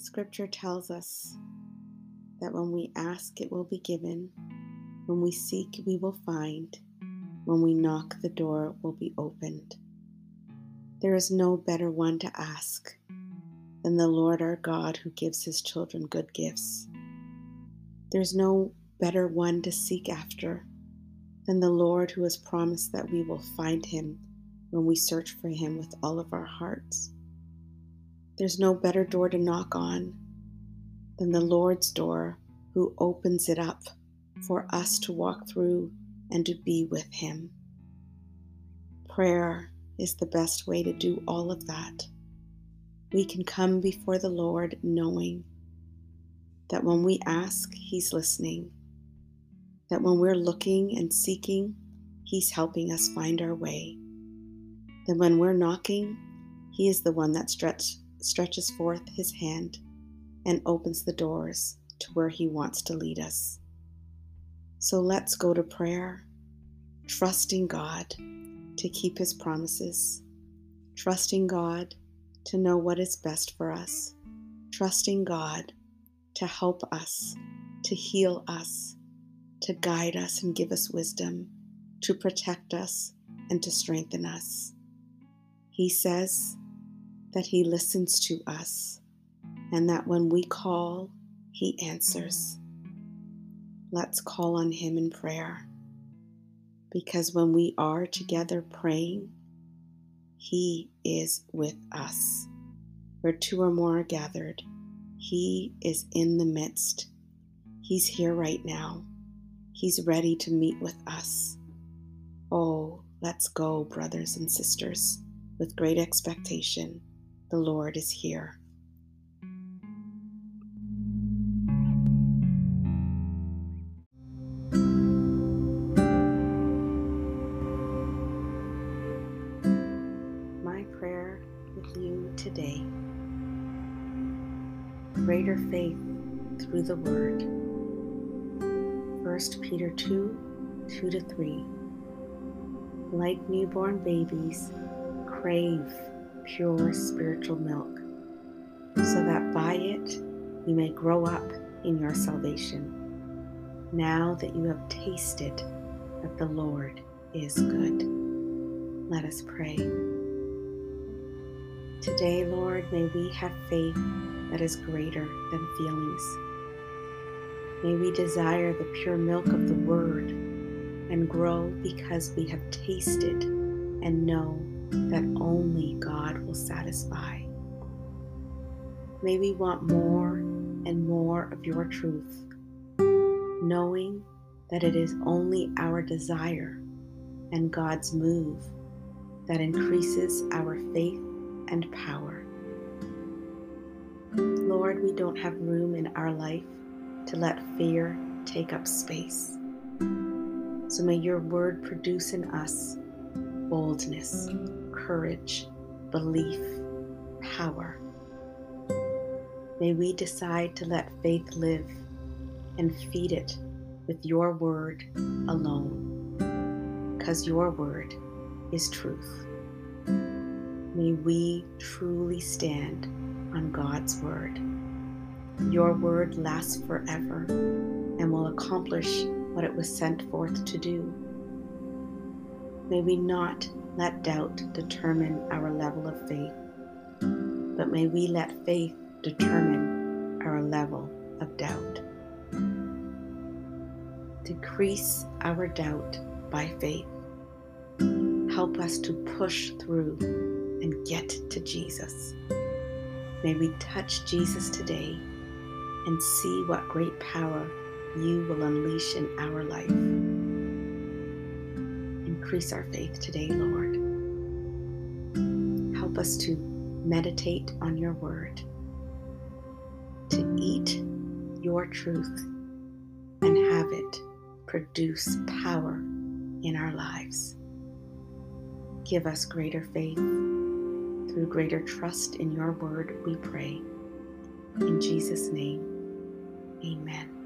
scripture tells us that when we ask, it will be given. When we seek, we will find. When we knock, the door will be opened. There is no better one to ask than the Lord our God who gives his children good gifts. There's no better one to seek after than the Lord who has promised that we will find him when we search for him with all of our hearts. There's no better door to knock on than the Lord's door who opens it up for us to walk through and to be with him. Prayer is the best way to do all of that. We can come before the Lord knowing that when we ask, He's listening, that when we're looking and seeking, He's helping us find our way, that when we're knocking, He is the one that stretch, stretches forth His hand and opens the doors to where He wants to lead us. So let's go to prayer, trusting God to keep His promises, trusting God to know what is best for us, trusting God to help us, to heal us, to guide us and give us wisdom, to protect us and to strengthen us. He says that He listens to us and that when we call, He answers. Let's call on Him in prayer because when we are together praying, He is with us. Where two or more are gathered, He is in the midst. He's here right now. He's ready to meet with us. Oh, let's go, brothers and sisters, with great expectation. The Lord is here. My prayer with you today. Greater faith through the Word. 1 Peter 2 2 to 3. Like newborn babies, crave pure spiritual milk, so that by it you may grow up in your salvation, now that you have tasted that the Lord is good. Let us pray. Today, Lord, may we have faith that is greater than feelings. May we desire the pure milk of the Word and grow because we have tasted and know that only God will satisfy. May we want more and more of your truth, knowing that it is only our desire and God's move that increases our faith and power. Lord, we don't have room in our life to let fear take up space. So may your word produce in us boldness, courage, belief, power. May we decide to let faith live and feed it with your word alone, because your word is truth. May we truly stand on God's word. Your word lasts forever and will accomplish what it was sent forth to do. May we not let doubt determine our level of faith, but may we let faith determine our level of doubt. Decrease our doubt by faith. Help us to push through and get to Jesus. May we touch Jesus today and see what great power you will unleash in our life. Increase our faith today, Lord. Help us to meditate on your word, to eat your truth, and have it produce power in our lives. Give us greater faith through greater trust in your word, we pray. In Jesus' name, amen.